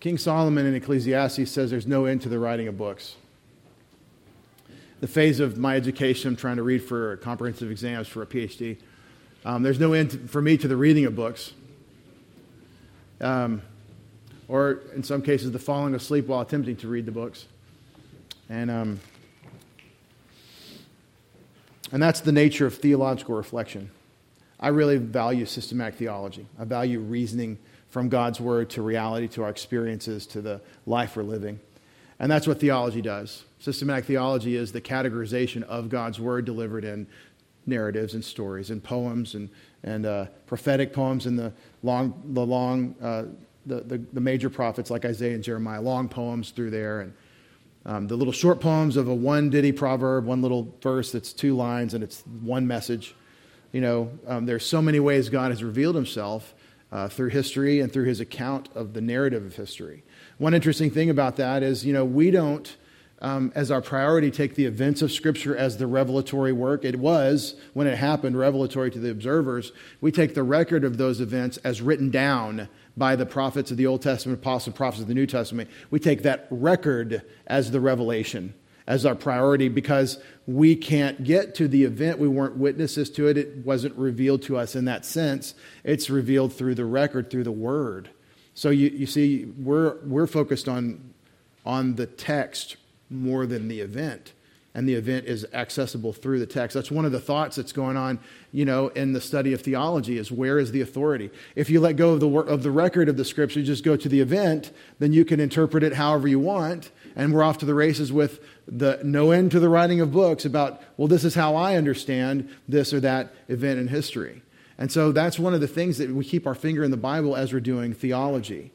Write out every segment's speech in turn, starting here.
King Solomon in Ecclesiastes says there's no end to the writing of books. The phase of my education, I'm trying to read for comprehensive exams for a PhD. Um, there's no end for me to the reading of books. Um, or in some cases, the falling asleep while attempting to read the books. And, um, and that's the nature of theological reflection. I really value systematic theology. I value reasoning from God's word to reality, to our experiences, to the life we're living. And that's what theology does. Systematic theology is the categorization of God's word delivered in narratives and stories and poems and, and uh, prophetic poems and the long, the, long uh, the, the, the, major prophets like Isaiah and Jeremiah, long poems through there. And um, the little short poems of a one ditty proverb, one little verse that's two lines and it's one message. You know, um, there's so many ways God has revealed himself uh, through history and through his account of the narrative of history. One interesting thing about that is, you know, we don't, um, as our priority, take the events of Scripture as the revelatory work. It was, when it happened, revelatory to the observers. We take the record of those events as written down by the prophets of the Old Testament, apostles, prophets of the New Testament. We take that record as the revelation as our priority because we can't get to the event. We weren't witnesses to it. It wasn't revealed to us in that sense. It's revealed through the record, through the word. So you, you see, we're, we're focused on, on the text more than the event. And the event is accessible through the text. That's one of the thoughts that's going on, you know, in the study of theology is where is the authority? If you let go of the, of the record of the scripture, just go to the event, then you can interpret it however you want and we're off to the races with the no end to the writing of books about, well, this is how I understand this or that event in history. And so that's one of the things that we keep our finger in the Bible as we're doing theology.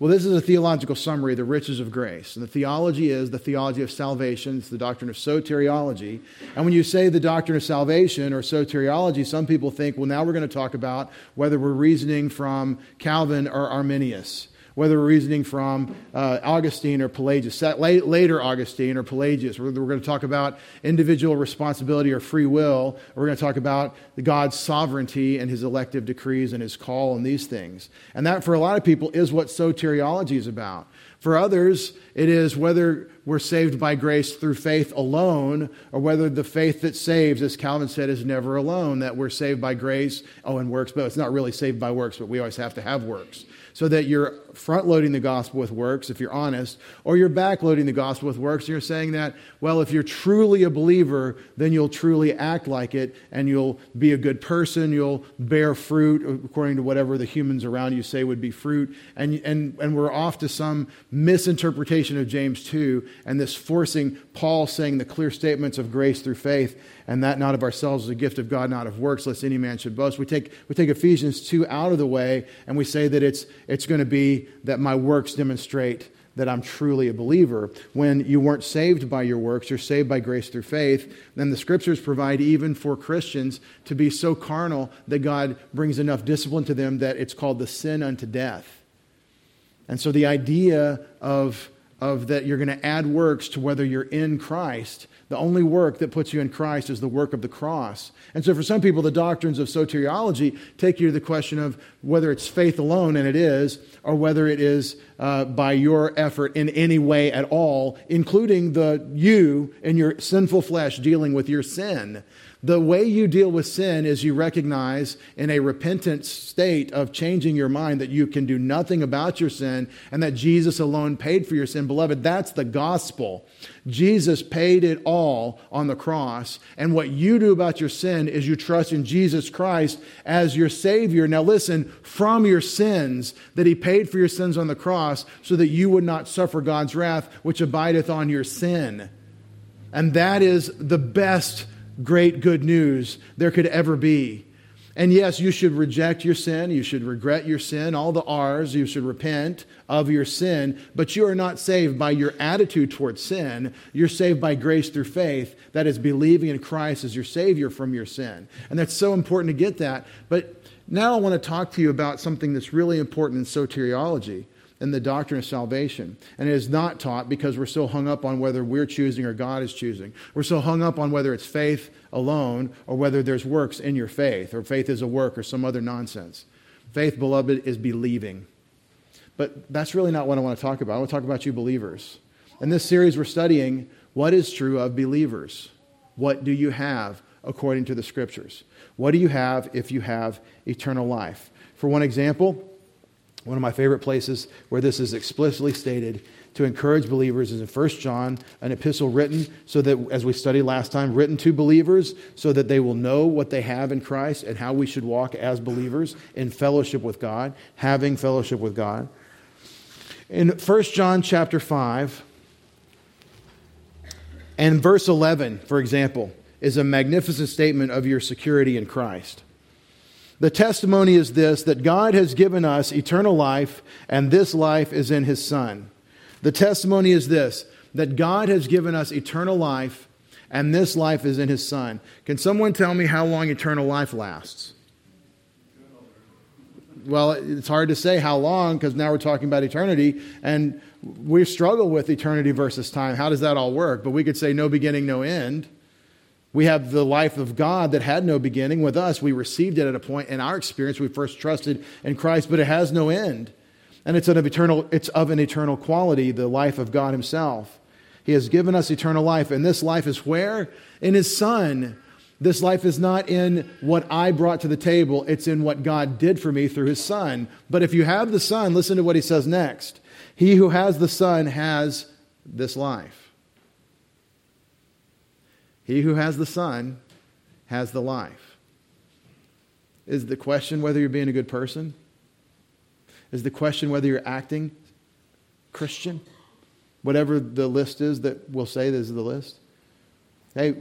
Well, this is a theological summary the riches of grace. And the theology is the theology of salvation. It's the doctrine of soteriology. And when you say the doctrine of salvation or soteriology, some people think, well, now we're going to talk about whether we're reasoning from Calvin or Arminius whether we're reasoning from uh, Augustine or Pelagius, later Augustine or Pelagius. We're, we're going to talk about individual responsibility or free will. We're going to talk about God's sovereignty and his elective decrees and his call and these things. And that, for a lot of people, is what soteriology is about. For others, it is whether we're saved by grace through faith alone, or whether the faith that saves, as Calvin said, is never alone, that we're saved by grace, oh, and works, but it's not really saved by works, but we always have to have works so that you're front loading the gospel with works, if you're honest, or you're back loading the gospel with works. And you're saying that, well, if you're truly a believer, then you'll truly act like it and you'll be a good person. You'll bear fruit according to whatever the humans around you say would be fruit. And, and, and we're off to some misinterpretation of James 2 and this forcing Paul saying the clear statements of grace through faith and that not of ourselves is a gift of God, not of works, lest any man should boast. We take, we take Ephesians 2 out of the way and we say that it's, it's going to be that my works demonstrate that I'm truly a believer. When you weren't saved by your works, you're saved by grace through faith, then the scriptures provide even for Christians to be so carnal that God brings enough discipline to them that it's called the sin unto death. And so the idea of, of that you're going to add works to whether you're in Christ the only work that puts you in Christ is the work of the cross. And so, for some people, the doctrines of soteriology take you to the question of whether it's faith alone, and it is, or whether it is uh, by your effort in any way at all, including the you and your sinful flesh dealing with your sin. The way you deal with sin is you recognize in a repentant state of changing your mind that you can do nothing about your sin and that Jesus alone paid for your sin. Beloved, that's the gospel. Jesus paid it all on the cross. And what you do about your sin is you trust in Jesus Christ as your Savior. Now, listen, from your sins, that He paid for your sins on the cross so that you would not suffer God's wrath, which abideth on your sin. And that is the best great good news there could ever be. And yes, you should reject your sin. You should regret your sin, all the R's. You should repent of your sin. But you are not saved by your attitude towards sin. You're saved by grace through faith. That is believing in Christ as your Savior from your sin. And that's so important to get that. But now I want to talk to you about something that's really important in soteriology in the doctrine of salvation. And it is not taught because we're so hung up on whether we're choosing or God is choosing. We're so hung up on whether it's faith alone or whether there's works in your faith or faith is a work or some other nonsense. Faith, beloved, is believing. But that's really not what I want to talk about. I want to talk about you believers. In this series, we're studying what is true of believers. What do you have according to the scriptures? What do you have if you have eternal life? For one example, one of my favorite places where this is explicitly stated to encourage believers is in 1 John, an epistle written so that, as we studied last time, written to believers so that they will know what they have in Christ and how we should walk as believers in fellowship with God, having fellowship with God. In 1 John chapter 5 and verse 11, for example, is a magnificent statement of your security in Christ. The testimony is this that God has given us eternal life, and this life is in his Son. The testimony is this that God has given us eternal life, and this life is in his Son. Can someone tell me how long eternal life lasts? Well, it's hard to say how long because now we're talking about eternity, and we struggle with eternity versus time. How does that all work? But we could say no beginning, no end. We have the life of God that had no beginning with us. We received it at a point in our experience. We first trusted in Christ, but it has no end. And it's of, eternal, it's of an eternal quality, the life of God Himself. He has given us eternal life, and this life is where? In His Son. This life is not in what I brought to the table, it's in what God did for me through His Son. But if you have the Son, listen to what He says next. He who has the Son has this life. He who has the Son has the life. Is the question whether you're being a good person? Is the question whether you're acting Christian? Whatever the list is that we'll say this is the list. Hey,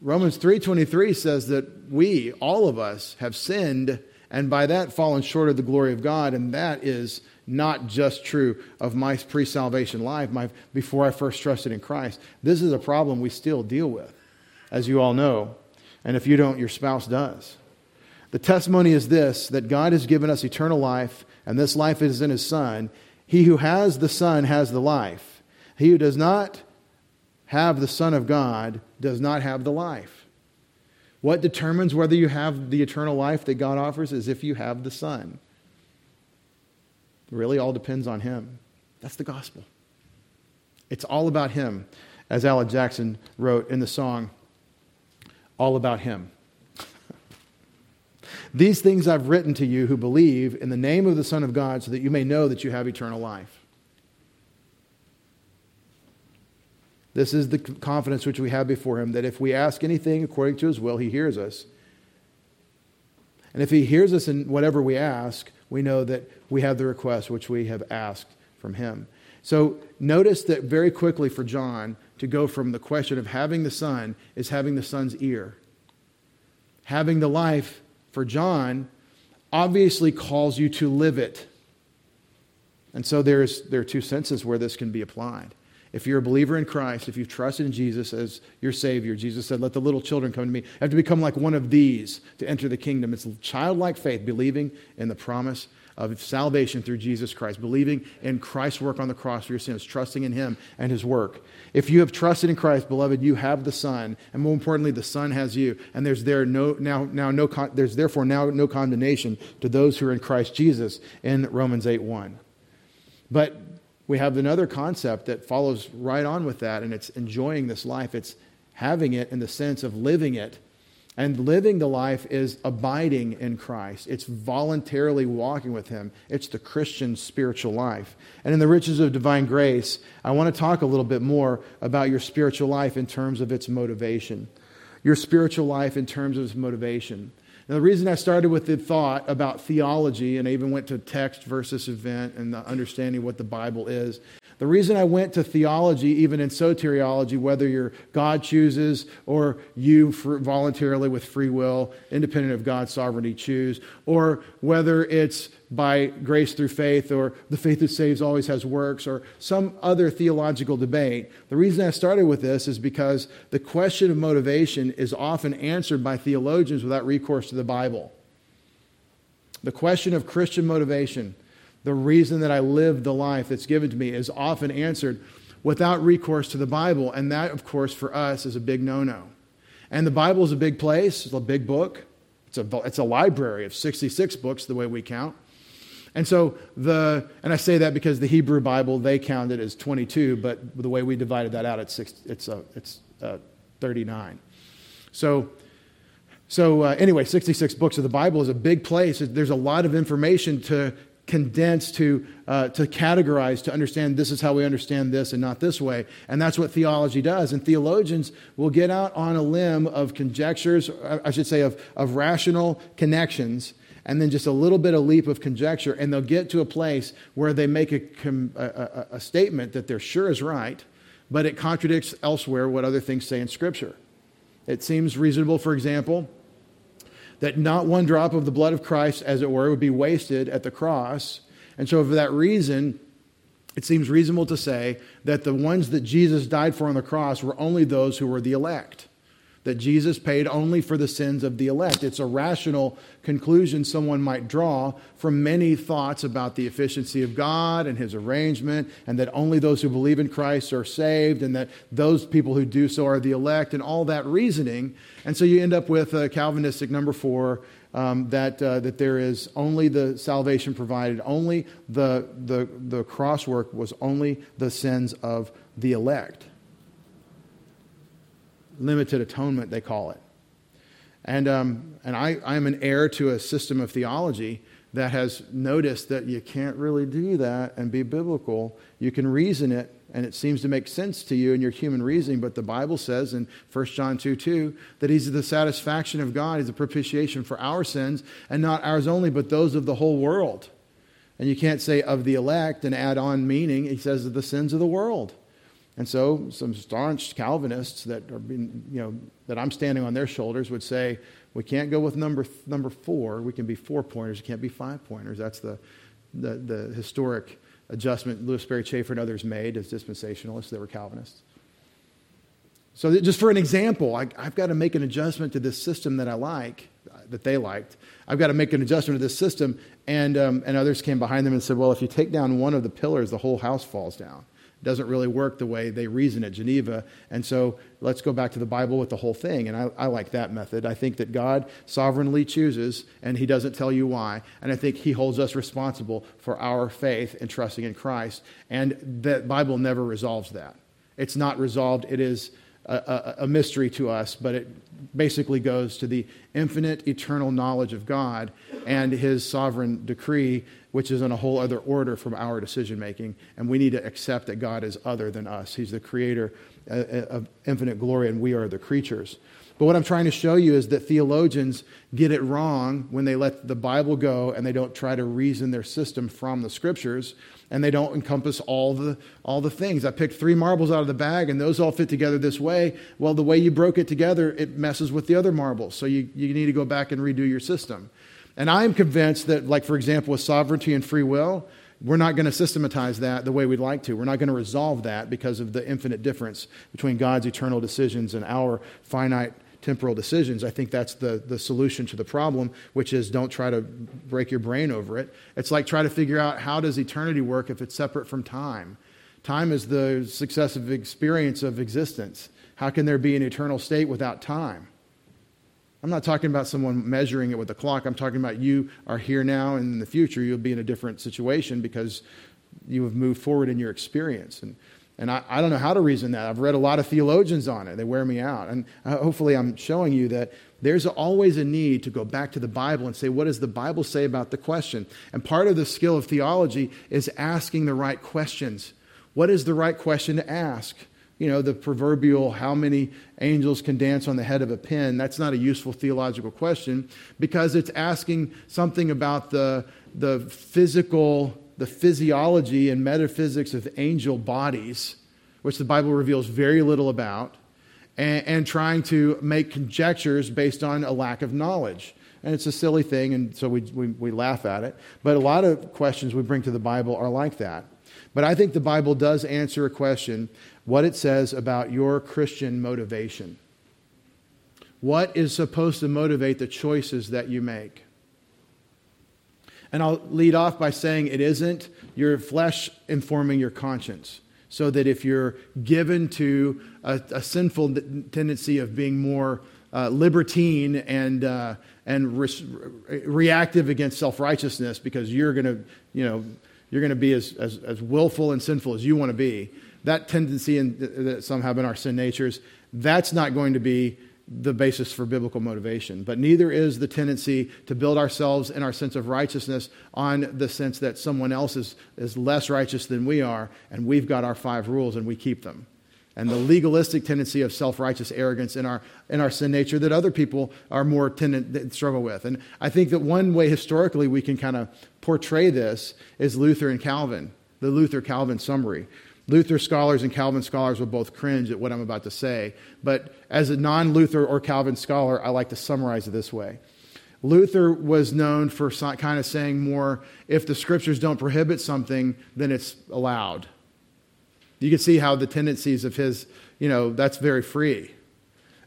Romans 3:23 says that we, all of us, have sinned and by that fallen short of the glory of God, and that is not just true of my pre salvation life, my, before I first trusted in Christ. This is a problem we still deal with, as you all know. And if you don't, your spouse does. The testimony is this that God has given us eternal life, and this life is in His Son. He who has the Son has the life. He who does not have the Son of God does not have the life. What determines whether you have the eternal life that God offers is if you have the Son really all depends on Him. That's the gospel. It's all about Him, as Alan Jackson wrote in the song, All About Him. These things I've written to you who believe in the name of the Son of God, so that you may know that you have eternal life. This is the confidence which we have before Him that if we ask anything according to His will, He hears us. And if He hears us in whatever we ask, we know that we have the request which we have asked from him. So notice that very quickly for John to go from the question of having the Son is having the Son's ear. Having the life for John obviously calls you to live it. And so there's, there are two senses where this can be applied. If you're a believer in Christ, if you've trusted in Jesus as your Savior, Jesus said, Let the little children come to me. You have to become like one of these to enter the kingdom. It's childlike faith, believing in the promise of salvation through Jesus Christ, believing in Christ's work on the cross for your sins, trusting in Him and His work. If you have trusted in Christ, beloved, you have the Son, and more importantly, the Son has you. And there's there no now now no there's therefore now no condemnation to those who are in Christ Jesus in Romans 8 1. But we have another concept that follows right on with that, and it's enjoying this life. It's having it in the sense of living it. And living the life is abiding in Christ. It's voluntarily walking with Him. It's the Christian spiritual life. And in the riches of divine grace, I want to talk a little bit more about your spiritual life in terms of its motivation. Your spiritual life in terms of its motivation. Now, the reason I started with the thought about theology, and I even went to text versus event and understanding what the Bible is, the reason I went to theology, even in soteriology, whether you're God chooses or you voluntarily with free will, independent of God's sovereignty, choose, or whether it's by grace through faith or the faith that saves always has works or some other theological debate. The reason I started with this is because the question of motivation is often answered by theologians without recourse to the Bible. The question of Christian motivation the reason that I live the life that's given to me is often answered without recourse to the Bible. And that, of course, for us is a big no no. And the Bible is a big place, it's a big book, it's a, it's a library of 66 books, the way we count. And so the, and I say that because the Hebrew Bible, they count it as 22, but the way we divided that out, it's, six, it's, uh, it's uh, 39. So, so uh, anyway, 66 books of the Bible is a big place. There's a lot of information to condense, to, uh, to categorize, to understand this is how we understand this and not this way. And that's what theology does. And theologians will get out on a limb of conjectures, I should say, of, of rational connections and then just a little bit of leap of conjecture, and they'll get to a place where they make a, a, a, statement that they're sure is right, but it contradicts elsewhere what other things say in Scripture. It seems reasonable, for example, that not one drop of the blood of Christ, as it were, would be wasted at the cross. And so, for that reason, it seems reasonable to say that the ones that Jesus died for on the cross were only those who were the elect that Jesus paid only for the sins of the elect. It's a rational conclusion someone might draw from many thoughts about the efficiency of God and his arrangement, and that only those who believe in Christ are saved, and that those people who do so are the elect, and all that reasoning. And so you end up with a Calvinistic number four. Um, that, uh, that there is only the salvation provided, only the, the, the cross work was only the sins of the elect limited atonement, they call it. And, um, and I, I'm an heir to a system of theology that has noticed that you can't really do that and be biblical. You can reason it, and it seems to make sense to you in your human reasoning, but the Bible says in 1 John 2 2 that He's the satisfaction of God, He's a propitiation for our sins, and not ours only, but those of the whole world. And you can't say of the elect and add on meaning. He says of the sins of the world. And so some staunch Calvinists that are you know, that I'm standing on their shoulders would say, we can't go with number, number four. We can be four pointers. We can't be five pointers. That's the, the, the historic adjustment Lewis Sperry Chafer and others made as dispensationalists They were Calvinists. So, just for an example, I, have got to make an adjustment to this system that I like, that they liked. I've got to make an adjustment to this system. And, um, and others came behind them and said, well, if you take down one of the pillars, the whole house falls down doesn't really work the way they reason at Geneva. And so let's go back to the Bible with the whole thing. And I, I, like that method. I think that God sovereignly chooses, and He doesn't tell you why. And I think He holds us responsible for our faith and trusting in Christ. And the Bible never resolves that. It's not resolved, it is a, a, mystery to us, but it basically goes to the infinite, eternal knowledge of God and His sovereign decree which is in a whole other order from our decision making. And we need to accept that God is other than us. He's the creator of infinite glory, and we are the creatures. But what I'm trying to show you is that theologians get it wrong when they let the Bible go and they don't try to reason their system from the scriptures and they don't encompass all the, all the things. I picked three marbles out of the bag and those all fit together this way. Well, the way you broke it together, it messes with the other marbles. So you, you need to go back and redo your system. And I am convinced that, like, for example, with sovereignty and free will, we're not going to systematize that the way we'd like to. We're not going to resolve that because of the infinite difference between God's eternal decisions and our finite temporal decisions. I think that's the, the solution to the problem, which is don't try to break your brain over it. It's like try to figure out how does eternity work if it's separate from time. Time is the successive experience of existence. How can there be an eternal state without time? I'm not talking about someone measuring it with a clock. I'm talking about you are here now, and in the future, you'll be in a different situation because you have moved forward in your experience. And, and I, I don't know how to reason that. I've read a lot of theologians on it, they wear me out. And uh, hopefully, I'm showing you that there's always a need to go back to the Bible and say, what does the Bible say about the question? And part of the skill of theology is asking the right questions. What is the right question to ask? You know, the proverbial how many angels can dance on the head of a pin, that's not a useful theological question because it's asking something about the, the physical, the physiology and metaphysics of angel bodies, which the Bible reveals very little about, and, and trying to make conjectures based on a lack of knowledge. And it's a silly thing, and so we, we, we laugh at it. But a lot of questions we bring to the Bible are like that. But I think the Bible does answer a question what it says about your Christian motivation. What is supposed to motivate the choices that you make? And I'll lead off by saying it isn't your flesh informing your conscience. So that if you're given to a, a sinful tendency of being more uh, libertine and, uh, and re- reactive against self righteousness because you're going to, you know, you're going to be as, as, as willful and sinful as you want to be. That tendency that some have in our sin natures, that's not going to be the basis for biblical motivation. But neither is the tendency to build ourselves and our sense of righteousness on the sense that someone else is, is less righteous than we are, and we've got our five rules and we keep them. And the legalistic tendency of self righteous arrogance in our, in our sin nature that other people are more tendent struggle with. And I think that one way historically we can kind of portray this is Luther and Calvin, the Luther Calvin summary. Luther scholars and Calvin scholars will both cringe at what I'm about to say, but as a non Luther or Calvin scholar, I like to summarize it this way. Luther was known for kind of saying more if the scriptures don't prohibit something, then it's allowed. You can see how the tendencies of his, you know, that's very free.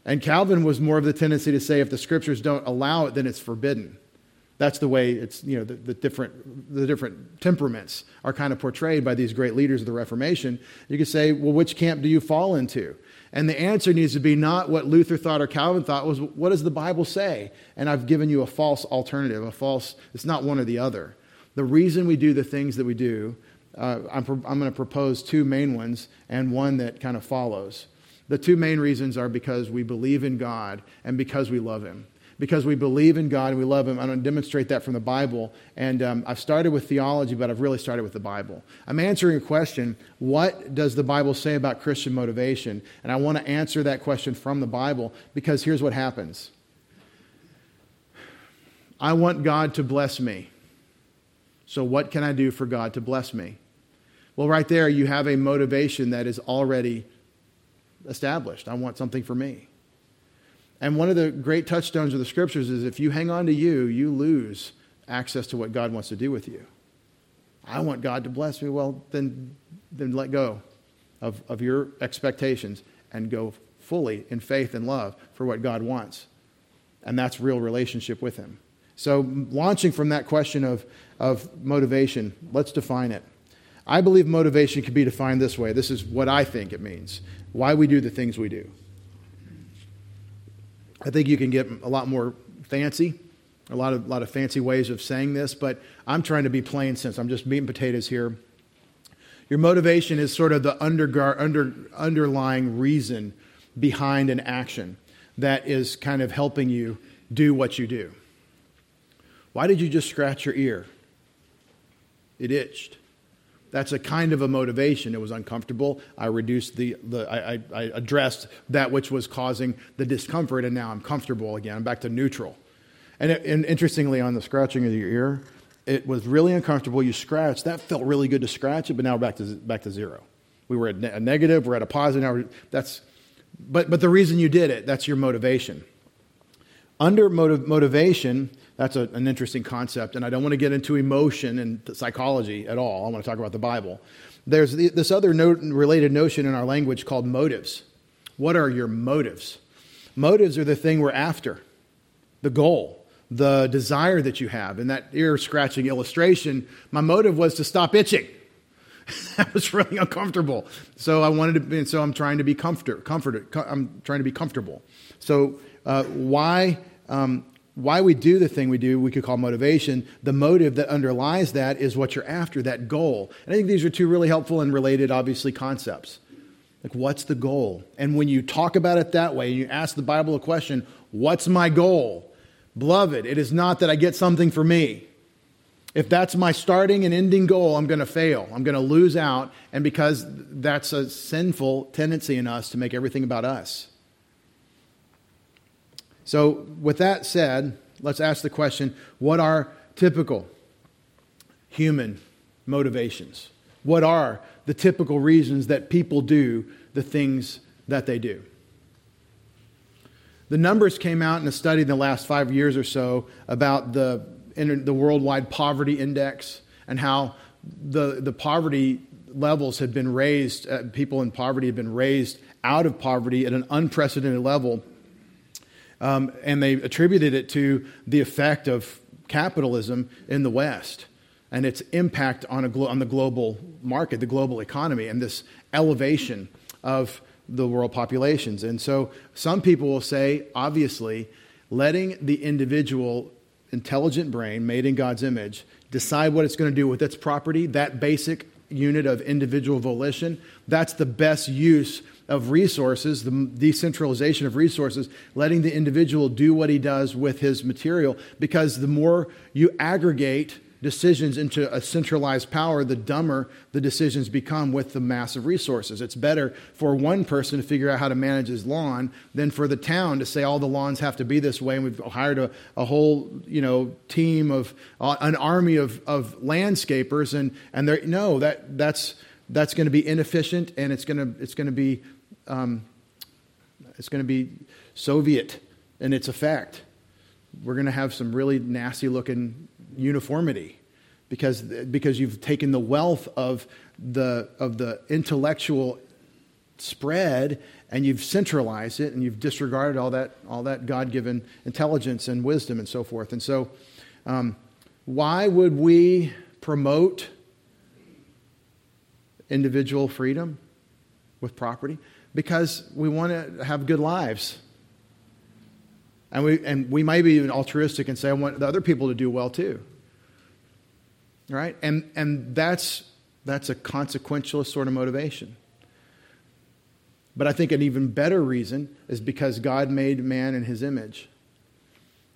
And Calvin was more of the tendency to say if the scriptures don't allow it, then it's forbidden. That's the way it's, you know, the, the, different, the different temperaments are kind of portrayed by these great leaders of the Reformation. You could say, well, which camp do you fall into? And the answer needs to be not what Luther thought or Calvin thought, was what does the Bible say? And I've given you a false alternative, a false, it's not one or the other. The reason we do the things that we do, uh, I'm, I'm going to propose two main ones and one that kind of follows. The two main reasons are because we believe in God and because we love Him because we believe in God and we love Him. I'm going to demonstrate that from the Bible. And um, I've started with theology, but I've really started with the Bible. I'm answering a question what does the Bible say about Christian motivation? And I want to answer that question from the Bible because here's what happens I want God to bless me. So, what can I do for God to bless me? Well, right there, you have a motivation that is already established. I want something for me. And one of the great touchstones of the scriptures is if you hang on to you, you lose access to what God wants to do with you. I want God to bless me. Well, then, then let go of, of your expectations and go fully in faith and love for what God wants. And that's real relationship with Him. So, launching from that question of, of motivation, let's define it. I believe motivation can be defined this way. This is what I think it means why we do the things we do. I think you can get a lot more fancy, a lot of, lot of fancy ways of saying this, but I'm trying to be plain since I'm just meat and potatoes here. Your motivation is sort of the under, under, underlying reason behind an action that is kind of helping you do what you do. Why did you just scratch your ear? It itched. That's a kind of a motivation. It was uncomfortable. I reduced the, the I, I addressed that which was causing the discomfort, and now I'm comfortable again. I'm back to neutral. And, it, and interestingly, on the scratching of your ear, it was really uncomfortable. You scratched. That felt really good to scratch it, but now we're back to, back to zero. We were at a negative, we're at a positive. Now that's, but, but the reason you did it, that's your motivation. Under motiv- motivation, that's a, an interesting concept, and I don't want to get into emotion and psychology at all. I want to talk about the Bible. There's the, this other note, related notion in our language called motives. What are your motives? Motives are the thing we're after, the goal, the desire that you have. In that ear scratching illustration, my motive was to stop itching. that was really uncomfortable. So I wanted to, be, so I'm trying to be comfort, comforted. I'm trying to be comfortable. So uh, why um, why we do the thing we do, we could call motivation. The motive that underlies that is what you're after, that goal. And I think these are two really helpful and related, obviously, concepts. Like, what's the goal? And when you talk about it that way, you ask the Bible a question, what's my goal? Beloved, it is not that I get something for me. If that's my starting and ending goal, I'm going to fail. I'm going to lose out. And because that's a sinful tendency in us to make everything about us. So, with that said, let's ask the question what are typical human motivations? What are the typical reasons that people do the things that they do? The numbers came out in a study in the last five years or so about the, the worldwide poverty index and how the, the poverty levels have been raised, uh, people in poverty have been raised out of poverty at an unprecedented level um, and they attributed it to the effect of capitalism in the West and its impact on, glo- on the global market, the global economy, and this elevation of the world populations. And so some people will say, obviously, letting the individual intelligent brain made in God's image decide what it's going to do with its property, that basic unit of individual volition, that's the best use of resources, the decentralization of resources, letting the individual do what he does with his material. Because the more you aggregate decisions into a centralized power, the dumber the decisions become with the massive resources. It's better for one person to figure out how to manage his lawn than for the town to say all the lawns have to be this way. And we've hired a, a whole you know team of uh, an army of, of landscapers, and and they're no that that's that's going to be inefficient and it's going to it's going to be um, it's going to be Soviet in its effect. We're going to have some really nasty looking uniformity because, because you've taken the wealth of the, of the intellectual spread and you've centralized it and you've disregarded all that, all that God given intelligence and wisdom and so forth. And so, um, why would we promote individual freedom with property? Because we want to have good lives. And we, and we might be even altruistic and say, I want the other people to do well too. Right? And, and that's, that's a consequentialist sort of motivation. But I think an even better reason is because God made man in his image.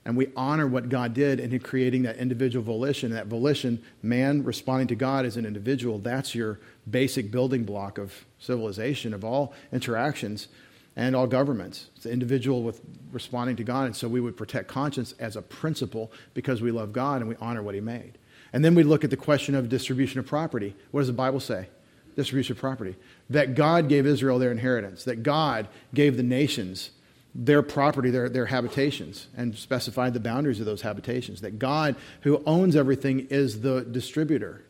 And we honor what God did in creating that individual volition. That volition, man responding to God as an individual, that's your basic building block of civilization, of all interactions and all governments. It's the individual with responding to God. And so we would protect conscience as a principle because we love God and we honor what He made. And then we look at the question of distribution of property. What does the Bible say? Distribution of property. That God gave Israel their inheritance, that God gave the nations their property, their, their habitations, and specified the boundaries of those habitations. That God, who owns everything, is the distributor.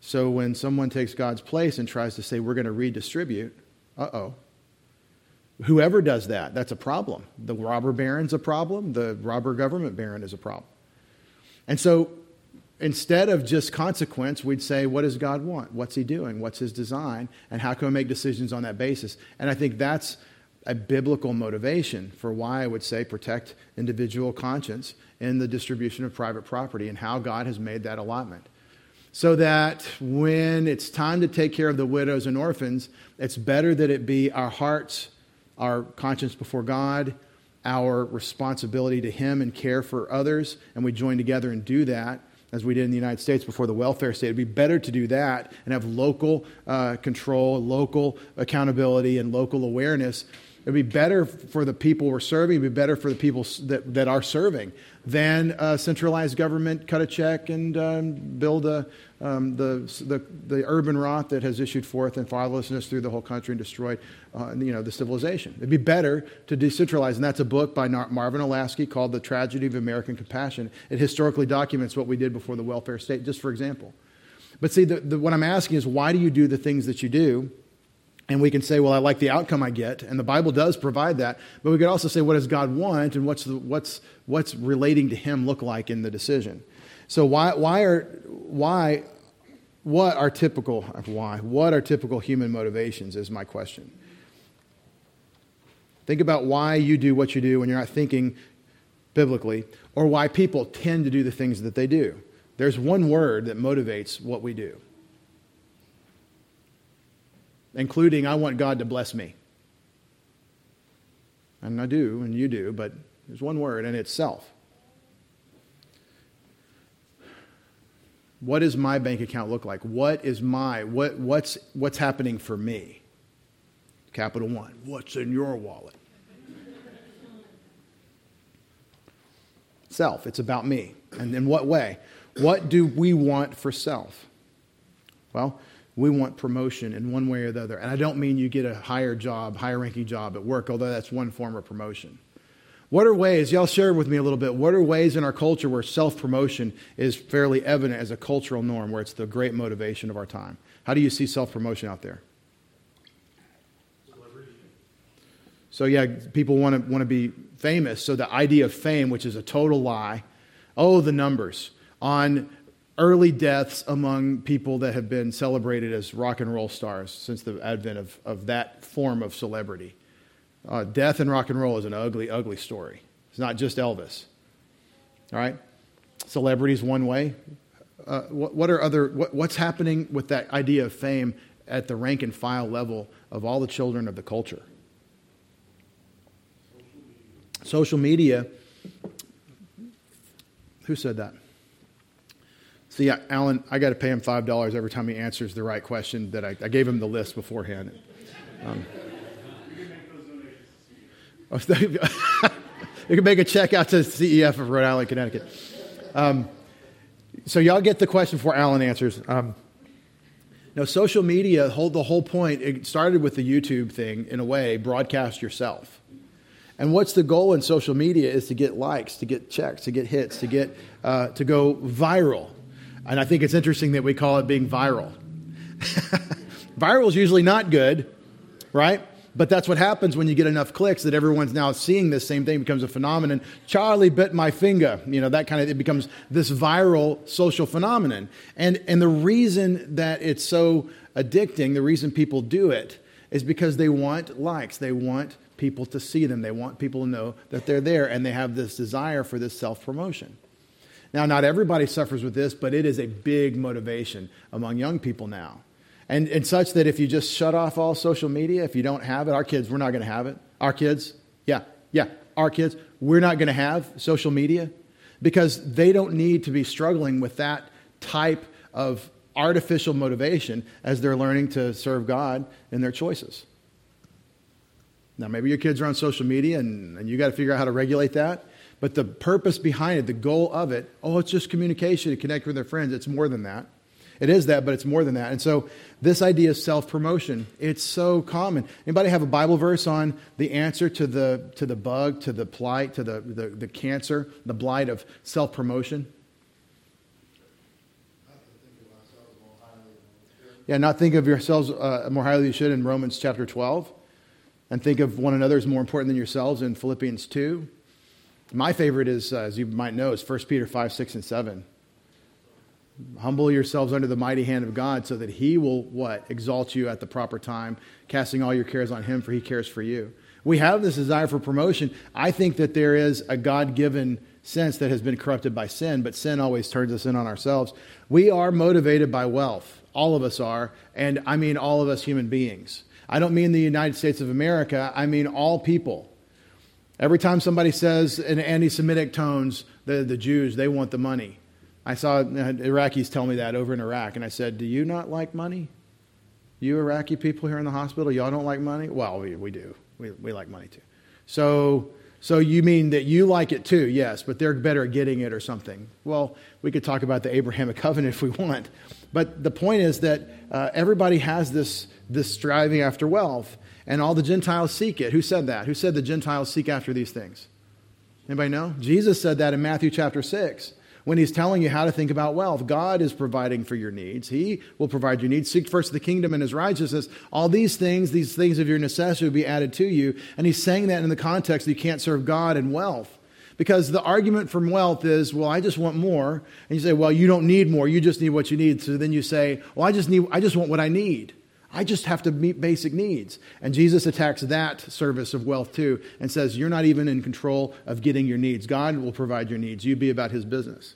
So when someone takes God's place and tries to say, we're going to redistribute, uh oh, Whoever does that, that's a problem. The robber baron's a problem. The robber government baron is a problem. And so instead of just consequence, we'd say, what does God want? What's he doing? What's his design? And how can we make decisions on that basis? And I think that's a biblical motivation for why I would say protect individual conscience in the distribution of private property and how God has made that allotment. So that when it's time to take care of the widows and orphans, it's better that it be our hearts our conscience before God, our responsibility to Him and care for others, and we join together and do that as we did in the United States before the welfare state. It'd be better to do that and have local uh, control, local accountability, and local awareness. It'd be better for the people we're serving, it'd be better for the people that, that are serving than a centralized government cut a check and um, build a, um, the, the, the urban rot that has issued forth and fatherlessness through the whole country and destroyed uh, you know, the civilization. It'd be better to decentralize. And that's a book by Marvin Olasky called The Tragedy of American Compassion. It historically documents what we did before the welfare state, just for example. But see, the, the, what I'm asking is why do you do the things that you do? And we can say, well, I like the outcome I get, and the Bible does provide that. But we could also say, what does God want, and what's, the, what's, what's relating to Him look like in the decision? So why, why are, why, what are typical, why, what are typical human motivations is my question. Think about why you do what you do when you're not thinking biblically, or why people tend to do the things that they do. There's one word that motivates what we do, including, I want God to bless me. And I do, and you do, but there's one word, and it's self. What does my bank account look like? What is my, what, what's, what's happening for me? Capital One. What's in your wallet? self. It's about me. And in what way? What do we want for self? Well, we want promotion in one way or the other. And I don't mean you get a higher job, higher ranking job at work, although that's one form of promotion. What are ways, y'all share with me a little bit, what are ways in our culture where self promotion is fairly evident as a cultural norm, where it's the great motivation of our time? How do you see self promotion out there? So, yeah, people want to, want to be famous. So, the idea of fame, which is a total lie, oh, the numbers on early deaths among people that have been celebrated as rock and roll stars since the advent of, of that form of celebrity. Uh, death in rock and roll is an ugly, ugly story. It's not just Elvis. All right? Celebrities, one way. Uh, what, what, are other, what, what's happening with that idea of fame at the rank and file level of all the children of the culture? Social media. Who said that? See, Alan, I got to pay him $5 every time he answers the right question that I, I gave him the list beforehand. Um, you can make a check out to CEF of Rhode Island, Connecticut. Um, so y'all get the question before Alan answers. Um, now, social media, hold the whole point. It started with the YouTube thing in a way, broadcast yourself. And what's the goal in social media is to get likes, to get checks, to get hits, to get uh, to go viral. And I think it's interesting that we call it being viral. viral is usually not good, right? But that's what happens when you get enough clicks that everyone's now seeing this same thing becomes a phenomenon. Charlie bit my finger, you know, that kind of, it becomes this viral social phenomenon. And, and the reason that it's so addicting, the reason people do it, is because they want likes. They want people to see them. They want people to know that they're there, and they have this desire for this self promotion. Now, not everybody suffers with this, but it is a big motivation among young people now. And, and such that if you just shut off all social media, if you don't have it, our kids, we're not going to have it. Our kids, yeah, yeah, our kids, we're not going to have social media because they don't need to be struggling with that type of artificial motivation as they're learning to serve God in their choices. Now, maybe your kids are on social media and, and you got to figure out how to regulate that. But the purpose behind it, the goal of it, oh, it's just communication to connect with their friends. It's more than that. It is that, but it's more than that. And so this idea of self-promotion, it's so common. Anybody have a Bible verse on the answer to the to the bug, to the plight, to the, the, the cancer, the blight of self-promotion? Yeah, not think of yourselves uh, more highly than you should in Romans chapter 12. And think of one another as more important than yourselves in Philippians 2. My favorite is, uh, as you might know, is 1 Peter 5, 6, and 7. Humble yourselves under the mighty hand of God so that he will what? Exalt you at the proper time, casting all your cares on him, for he cares for you. We have this desire for promotion. I think that there is a God given sense that has been corrupted by sin, but sin always turns us in on ourselves. We are motivated by wealth. All of us are, and I mean all of us human beings. I don't mean the United States of America, I mean all people. Every time somebody says in anti Semitic tones, the, the Jews, they want the money. I saw Iraqis tell me that over in Iraq, and I said, Do you not like money? You Iraqi people here in the hospital, y'all don't like money? Well, we, we do. We, we like money too. So, so you mean that you like it too? Yes, but they're better at getting it or something. Well, we could talk about the Abrahamic covenant if we want. But the point is that uh, everybody has this, this striving after wealth, and all the Gentiles seek it. Who said that? Who said the Gentiles seek after these things? Anybody know? Jesus said that in Matthew chapter 6 when he's telling you how to think about wealth. God is providing for your needs. He will provide your needs. Seek first the kingdom and his righteousness. All these things, these things of your necessity will be added to you. And he's saying that in the context that you can't serve God and wealth. Because the argument from wealth is, well, I just want more. And you say, well, you don't need more. You just need what you need. So then you say, well, I just need, I just want what I need. I just have to meet basic needs. And Jesus attacks that service of wealth too and says, You're not even in control of getting your needs. God will provide your needs. You be about his business.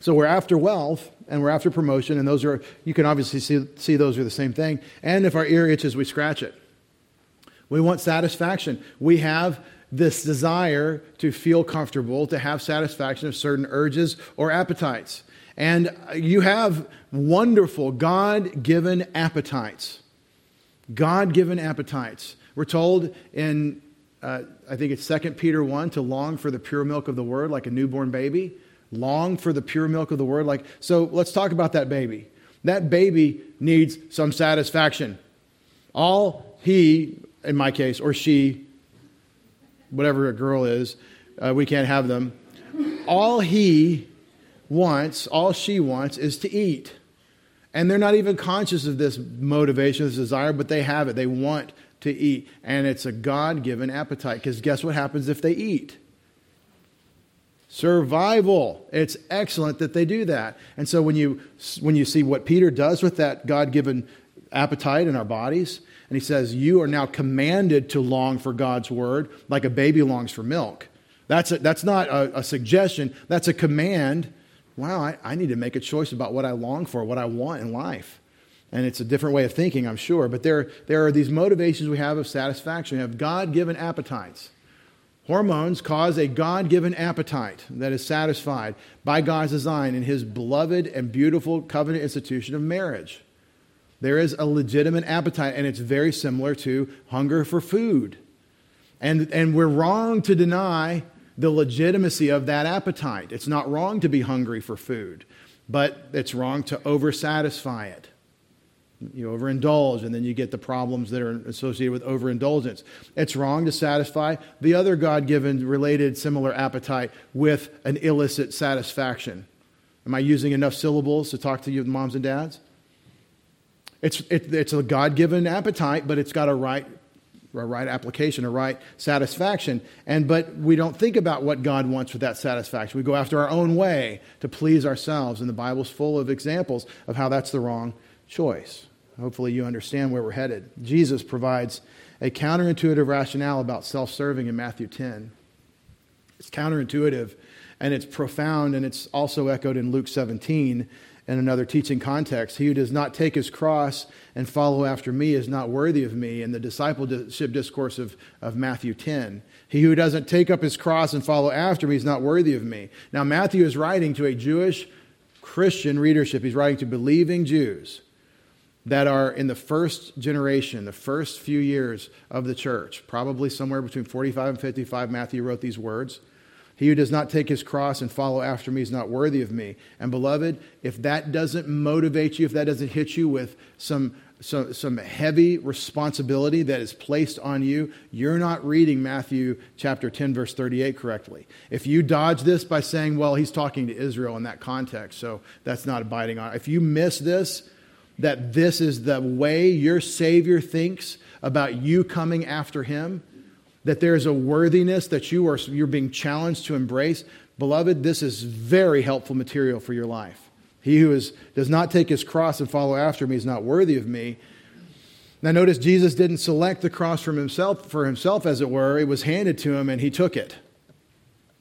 So we're after wealth and we're after promotion, and those are, you can obviously see, see those are the same thing. And if our ear itches, we scratch it. We want satisfaction. We have this desire to feel comfortable, to have satisfaction of certain urges or appetites. And you have wonderful God given appetites. God given appetites. We're told in, uh, I think it's 2 Peter 1, to long for the pure milk of the word like a newborn baby long for the pure milk of the word. Like, so let's talk about that baby. That baby needs some satisfaction. All he, in my case, or she, whatever a girl is, uh, we can't have them. All he wants, all she wants, is to eat. And they're not even conscious of this motivation, this desire, but they have it. They want to eat. And it's a God given appetite. Because guess what happens if they eat? Survival. It's excellent that they do that. And so when you when you see what Peter does with that God-given appetite in our bodies, and he says, You are now commanded to long for God's word like a baby longs for milk. That's, a, that's not a, a, suggestion, that's a command. Wow, I, I need to make a choice about what I long for, what I want in life. And it's a different way of thinking, I'm sure. But there, there are these motivations we have of satisfaction. We have God given appetites. Hormones cause a God given appetite that is satisfied by God's design in His beloved and beautiful covenant institution of marriage. There is a legitimate appetite, and it's very similar to hunger for food. And, and we're wrong to deny the legitimacy of that appetite. It's not wrong to be hungry for food, but it's wrong to oversatisfy it. You overindulge, and then you get the problems that are associated with overindulgence. It's wrong to satisfy the other God given related similar appetite with an illicit satisfaction. Am I using enough syllables to talk to you, moms and dads? It's, it, it's a God given appetite, but it's got a right, a right application, a right satisfaction. And, but we don't think about what God wants with that satisfaction. We go after our own way to please ourselves. And the Bible's full of examples of how that's the wrong choice. Hopefully, you understand where we're headed. Jesus provides a counterintuitive rationale about self serving in Matthew 10. It's counterintuitive and it's profound, and it's also echoed in Luke 17 in another teaching context. He who does not take his cross and follow after me is not worthy of me, in the discipleship discourse of, of Matthew 10. He who doesn't take up his cross and follow after me is not worthy of me. Now, Matthew is writing to a Jewish Christian readership, he's writing to believing Jews that are in the first generation, the first few years of the church, probably somewhere between 45 and 55. Matthew wrote these words. He who does not take his cross and follow after me is not worthy of me. And beloved, if that doesn't motivate you, if that doesn't hit you with some, some, some heavy responsibility that is placed on you, you're not reading Matthew chapter 10, verse 38 correctly. If you dodge this by saying, well, he's talking to Israel in that context, so that's not abiding on. If you miss this, that this is the way your Savior thinks about you coming after him, that there is a worthiness that you are you're being challenged to embrace, beloved, this is very helpful material for your life. He who is, does not take his cross and follow after me is not worthy of me. Now notice Jesus didn't select the cross from himself for himself as it were, it was handed to him and he took it.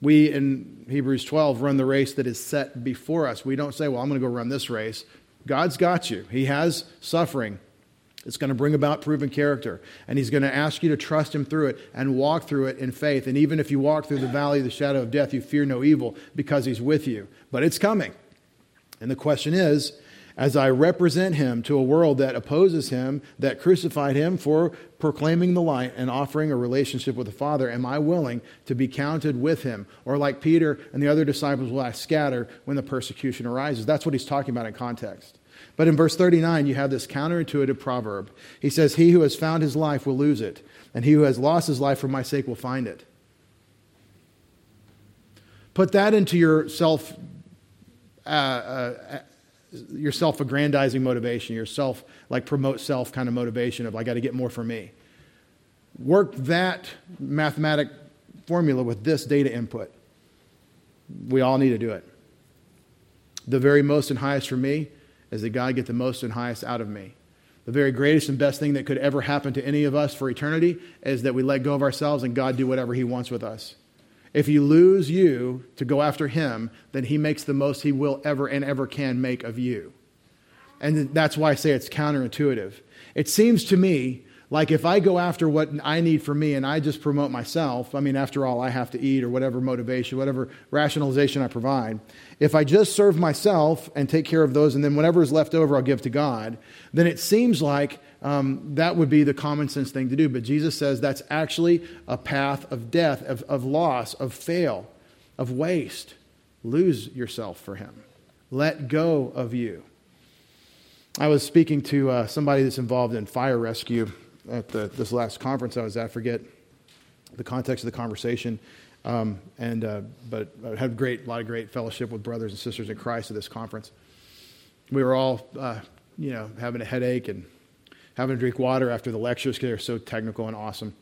We in Hebrews 12 run the race that is set before us. We don't say, "Well, I'm going to go run this race." God's got you. He has suffering. It's going to bring about proven character. And he's going to ask you to trust him through it and walk through it in faith. And even if you walk through the valley of the shadow of death, you fear no evil because he's with you. But it's coming. And the question is as I represent him to a world that opposes him, that crucified him for proclaiming the light and offering a relationship with the Father, am I willing to be counted with him? Or like Peter and the other disciples, will I scatter when the persecution arises? That's what he's talking about in context. But in verse 39, you have this counterintuitive proverb. He says, He who has found his life will lose it, and he who has lost his life for my sake will find it. Put that into your self. Uh, uh, your self-aggrandizing motivation, your self like promote self kind of motivation of I got to get more for me. Work that mathematic formula with this data input. We all need to do it. The very most and highest for me is that God get the most and highest out of me. The very greatest and best thing that could ever happen to any of us for eternity is that we let go of ourselves and God do whatever He wants with us. If you lose you to go after Him, then He makes the most He will ever and ever can make of you. And that's why I say it's counterintuitive. It seems to me like if I go after what I need for me and I just promote myself, I mean, after all, I have to eat or whatever motivation, whatever rationalization I provide. If I just serve myself and take care of those, and then whatever is left over, I'll give to God, then it seems like um, that would be the common sense thing to do. But Jesus says that's actually a path of death, of, of loss, of fail, of waste. Lose yourself for Him, let go of you. I was speaking to uh, somebody that's involved in fire rescue at the, this last conference I was at. I forget the context of the conversation, um, and uh, but I had great, a lot of great fellowship with brothers and sisters in Christ at this conference. We were all, uh, you know, having a headache and having to drink water after the lectures because they're so technical and awesome.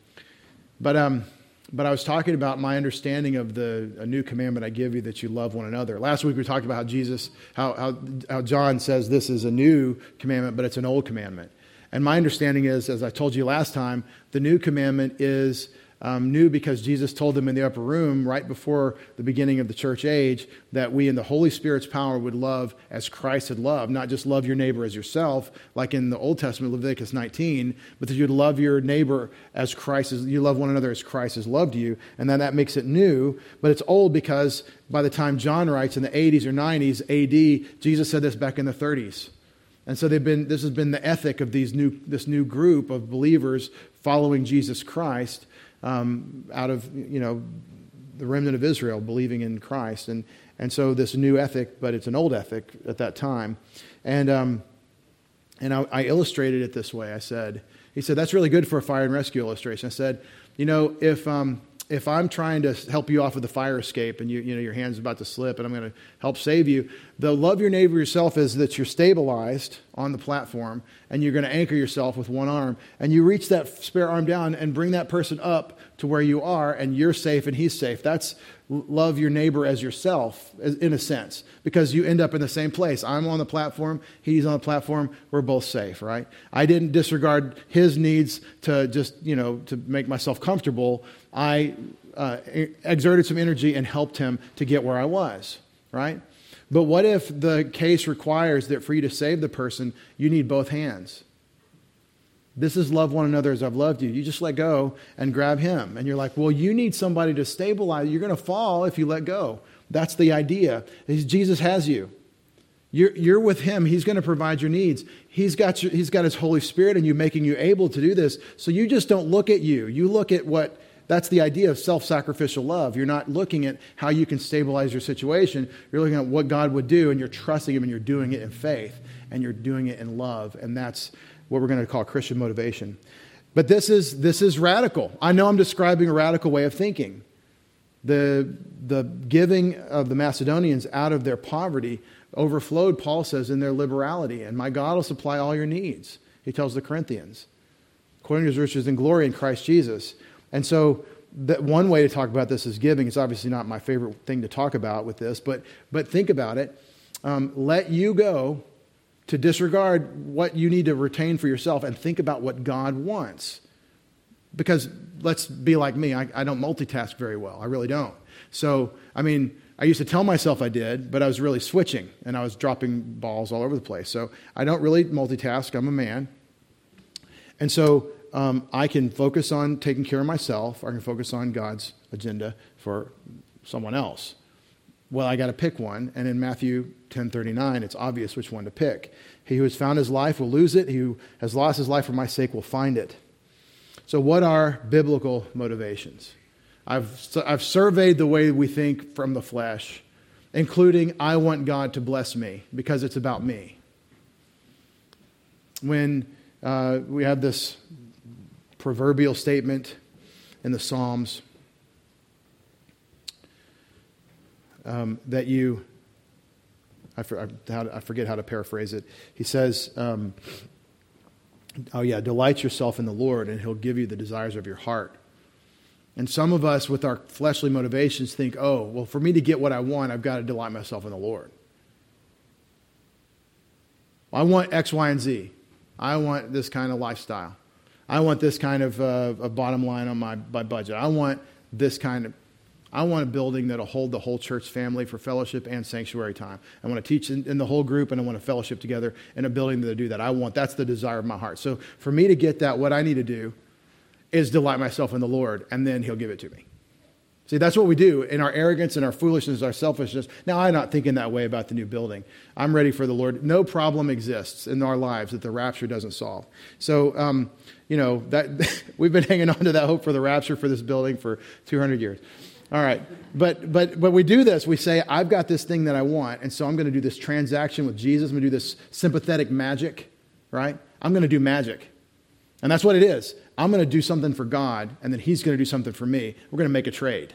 But um, but I was talking about my understanding of the a new commandment I give you that you love one another. Last week we talked about how Jesus, how, how, how John says this is a new commandment, but it's an old commandment. And my understanding is, as I told you last time, the new commandment is um, new because Jesus told them in the upper room right before the beginning of the church age that we, in the Holy Spirit's power, would love as Christ had loved, not just love your neighbor as yourself, like in the Old Testament, Leviticus 19, but that you'd love your neighbor as Christ is, you love one another as Christ has loved you. And then that makes it new, but it's old because by the time John writes in the 80s or 90s AD, Jesus said this back in the 30s. And so they've been, this has been the ethic of these new, this new group of believers following Jesus Christ um, out of you know the remnant of Israel believing in Christ, and and so this new ethic, but it's an old ethic at that time, and um, and I, I illustrated it this way. I said, he said that's really good for a fire and rescue illustration. I said, you know, if um, if I'm trying to help you off of the fire escape and you, you know, your hand's about to slip and I'm going to help save you, the love your neighbor yourself is that you're stabilized on the platform and you're going to anchor yourself with one arm and you reach that spare arm down and bring that person up to where you are and you're safe and he's safe. That's love your neighbor as yourself in a sense because you end up in the same place. I'm on the platform, he's on the platform, we're both safe, right? I didn't disregard his needs to just, you know, to make myself comfortable. I uh, exerted some energy and helped him to get where I was, right? But what if the case requires that for you to save the person, you need both hands? This is love one another as I've loved you. You just let go and grab him. And you're like, well, you need somebody to stabilize. You're going to fall if you let go. That's the idea. Jesus has you. You're, you're with him. He's going to provide your needs. He's got, your, he's got his Holy Spirit and you making you able to do this. So you just don't look at you. You look at what that's the idea of self sacrificial love. You're not looking at how you can stabilize your situation. You're looking at what God would do, and you're trusting Him, and you're doing it in faith, and you're doing it in love. And that's what we're going to call Christian motivation. But this is, this is radical. I know I'm describing a radical way of thinking. The, the giving of the Macedonians out of their poverty overflowed, Paul says, in their liberality. And my God will supply all your needs, he tells the Corinthians, according to his riches and glory in Christ Jesus. And so, that one way to talk about this is giving. It's obviously not my favorite thing to talk about with this, but, but think about it. Um, let you go to disregard what you need to retain for yourself and think about what God wants. Because let's be like me, I, I, don't multitask very well. I really don't. So, I mean, I used to tell myself I did, but I was really switching and I was dropping balls all over the place. So, I don't really multitask. I'm a man. And so, um, I can focus on taking care of myself, I can focus on God's agenda for someone else well, I got to pick one. And in Matthew 10:39, it's obvious which one to pick. He who has found his life will lose it. He who has lost his life for my sake will find it. So, what are biblical motivations? I've, I've surveyed the way we think from the flesh, including I want God to bless me because it's about me. When uh, we have this proverbial statement in the Psalms um, that you, I, for, I, forget how to paraphrase it. He says, um, oh yeah, delight yourself in the Lord and he'll give you the desires of your heart. And some of us, with our fleshly motivations, think, oh, well, for me to get what I want, I've got to delight myself in the Lord. I want X, Y, and Z. I want this kind of lifestyle. I want this kind of uh, a bottom line on my, my budget. I want this kind of. I want a building that'll hold the whole church family for fellowship and sanctuary time. I want to teach in, in, the whole group and I want to fellowship together in a building that'll do that. I want that's the desire of my heart. So for me to get that, what I need to do is delight myself in the Lord, and then He'll give it to me. See, that's what we do in our arrogance and our foolishness, our selfishness. Now, I'm not thinking that way about the new building. I'm ready for the Lord. No problem exists in our lives that the rapture doesn't solve. So, um, you know, that we've been hanging on to that hope for the rapture for this building for 200 years. All right. But, but, but we do this. We say, I've got this thing that I want, and so I'm going to do this transaction with Jesus. I'm going to do this sympathetic magic, right? I'm going to do magic. And that's what it is. I'm going to do something for God, and then He's going to do something for me. We're going to make a trade,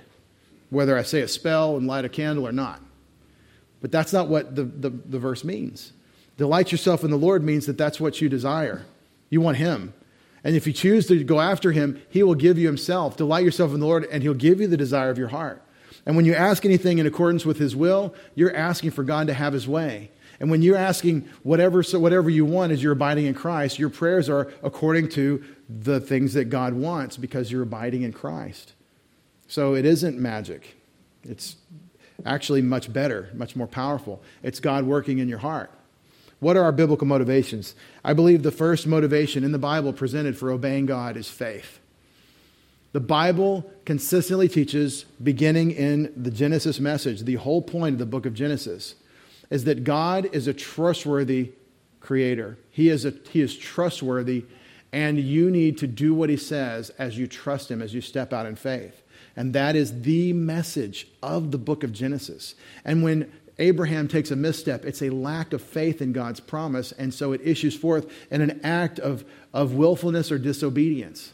whether I say a spell and light a candle or not. But that's not what the, the, the verse means. Delight yourself in the Lord means that that's what you desire. You want Him. And if you choose to go after him, he will give you himself. Delight yourself in the Lord, and he'll give you the desire of your heart. And when you ask anything in accordance with his will, you're asking for God to have his way. And when you're asking whatever, so whatever you want as you're abiding in Christ, your prayers are according to the things that God wants because you're abiding in Christ. So it isn't magic. It's actually much better, much more powerful. It's God working in your heart. What are our biblical motivations? I believe the first motivation in the Bible presented for obeying God is faith. The Bible consistently teaches, beginning in the Genesis message, the whole point of the book of Genesis is that God is a trustworthy creator. He is, a, he is trustworthy, and you need to do what he says as you trust him, as you step out in faith. And that is the message of the book of Genesis. And when Abraham takes a misstep. It's a lack of faith in God's promise, and so it issues forth in an act of, of willfulness or disobedience.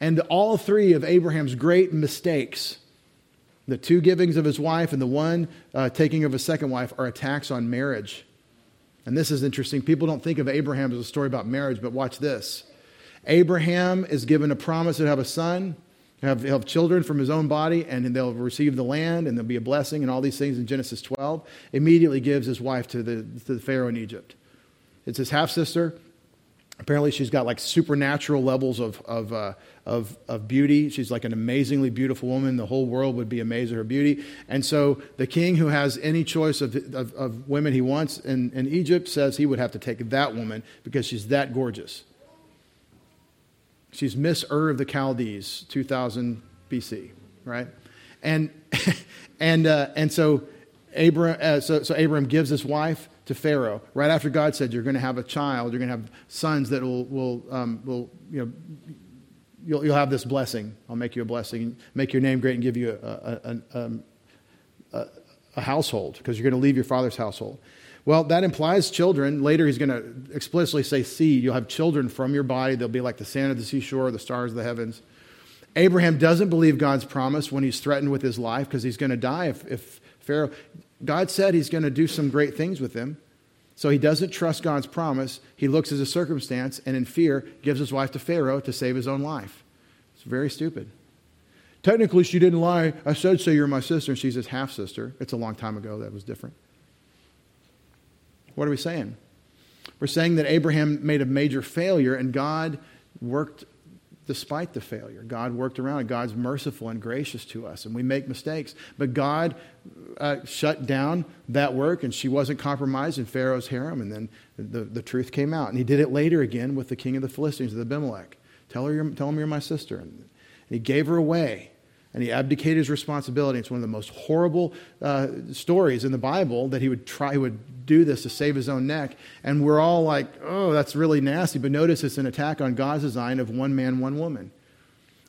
And all three of Abraham's great mistakes, the two givings of his wife and the one uh, taking of a second wife, are attacks on marriage. And this is interesting. People don't think of Abraham as a story about marriage, but watch this. Abraham is given a promise to have a son have, have children from his own body, and they'll receive the land, and there'll be a blessing, and all these things in Genesis 12. Immediately gives his wife to the, to the Pharaoh in Egypt. It's his half sister. Apparently, she's got like supernatural levels of, of, uh, of, of beauty. She's like an amazingly beautiful woman. The whole world would be amazed at her beauty. And so, the king who has any choice of, of, of women he wants in, in Egypt says he would have to take that woman because she's that gorgeous. She's Miss Ur of the Chaldees, 2000 BC, right? And, and, uh, and so, Abram, uh, so, so Abram gives his wife to Pharaoh right after God said, You're going to have a child, you're going to have sons that will, will, um, will you know, you'll, you'll have this blessing. I'll make you a blessing, make your name great, and give you a, a, a, um, a, a household because you're going to leave your father's household. Well, that implies children. Later, he's going to explicitly say seed. You'll have children from your body. They'll be like the sand of the seashore, the stars of the heavens. Abraham doesn't believe God's promise when he's threatened with his life because he's going to die if, if Pharaoh. God said he's going to do some great things with him. So he doesn't trust God's promise. He looks at a circumstance and, in fear, gives his wife to Pharaoh to save his own life. It's very stupid. Technically, she didn't lie. I said, so you're my sister, and she's his half sister. It's a long time ago. That was different. What are we saying? We're saying that Abraham made a major failure and God worked despite the failure. God worked around it. God's merciful and gracious to us, and we make mistakes. But God uh, shut down that work, and she wasn't compromised in Pharaoh's harem, and then the, the truth came out. And he did it later again with the king of the Philistines, the Abimelech. Tell, her tell him you're my sister. And he gave her away and he abdicated his responsibility. It's one of the most horrible uh, stories in the Bible that he would try, he would do this to save his own neck. And we're all like, oh, that's really nasty. But notice it's an attack on God's design of one man, one woman.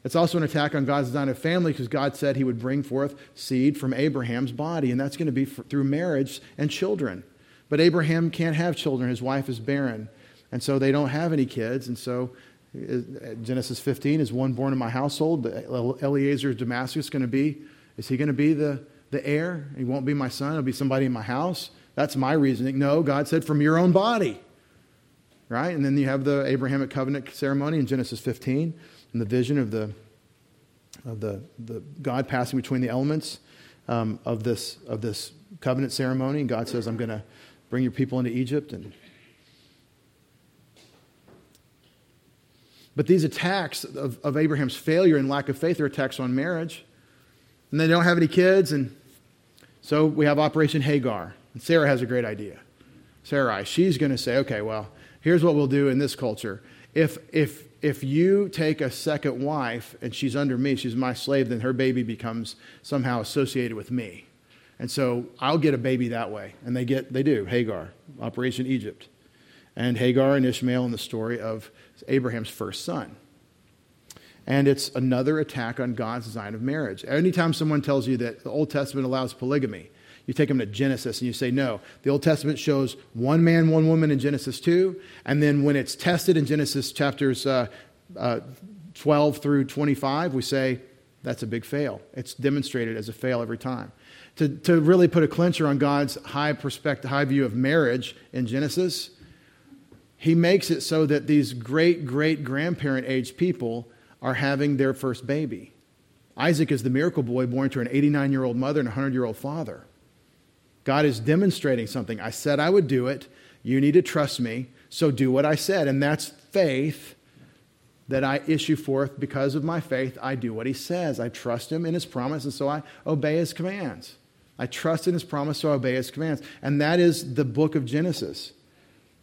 It's also an attack on God's design of family because God said he would bring forth seed from Abraham's body, and that's going to be for, through marriage and children. But Abraham can't have children, his wife is barren. And so they don't have any kids, and so Genesis 15 is one born in my household. Eliezer of Damascus going to be? Is he going to be the, the heir? He won't be my son. It'll be somebody in my house. That's my reasoning. No, God said from your own body. Right? And then you have the Abrahamic covenant ceremony in Genesis 15 and the vision of the, of the, the God passing between the elements um, of, this, of this covenant ceremony. And God says, I'm going to bring your people into Egypt and But these attacks of, of Abraham's failure and lack of faith are attacks on marriage. And they don't have any kids. And so we have Operation Hagar. And Sarah has a great idea. Sarai, she's going to say, okay, well, here's what we'll do in this culture. If, if, if you take a second wife and she's under me, she's my slave, then her baby becomes somehow associated with me. And so I'll get a baby that way. And they get, they do, Hagar, Operation Egypt. And Hagar and Ishmael in the story of Abraham's first son. And it's another attack on God's design of marriage. Anytime someone tells you that the Old Testament allows polygamy, you take them to Genesis and you say, no, the Old Testament shows one man, one woman in Genesis 2. And then when it's tested in Genesis chapters uh, uh, 12 through 25, we say, that's a big fail. It's demonstrated as a fail every time. To, to really put a clincher on God's high perspective, high view of marriage in Genesis, he makes it so that these great great grandparent age people are having their first baby. Isaac is the miracle boy born to an 89 year old mother and a 100 year old father. God is demonstrating something. I said I would do it. You need to trust me, so do what I said. And that's faith that I issue forth because of my faith. I do what he says. I trust him in his promise, and so I obey his commands. I trust in his promise, so I obey his commands. And that is the book of Genesis.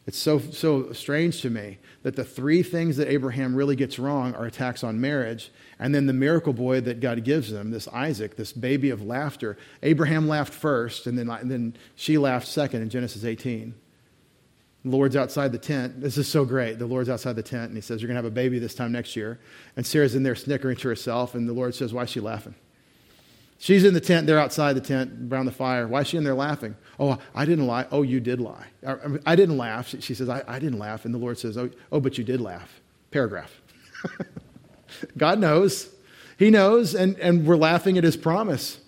It's so, so strange to me that the three things that Abraham really gets wrong are attacks on marriage, and then the miracle boy that God gives him, this Isaac, this baby of laughter. Abraham laughed first, and then, and then she laughed second in Genesis 18. The Lord's outside the tent. This is so great. The Lord's outside the tent, and he says, You're going to have a baby this time next year. And Sarah's in there snickering to herself, and the Lord says, Why is she laughing? She's in the tent, they're outside the tent around the fire. Why is she in there laughing? Oh, I didn't lie. Oh, you did lie. I didn't laugh. She says, I, I didn't laugh. And the Lord says, Oh, oh but you did laugh. Paragraph. God knows. He knows, and, and we're laughing at his promise.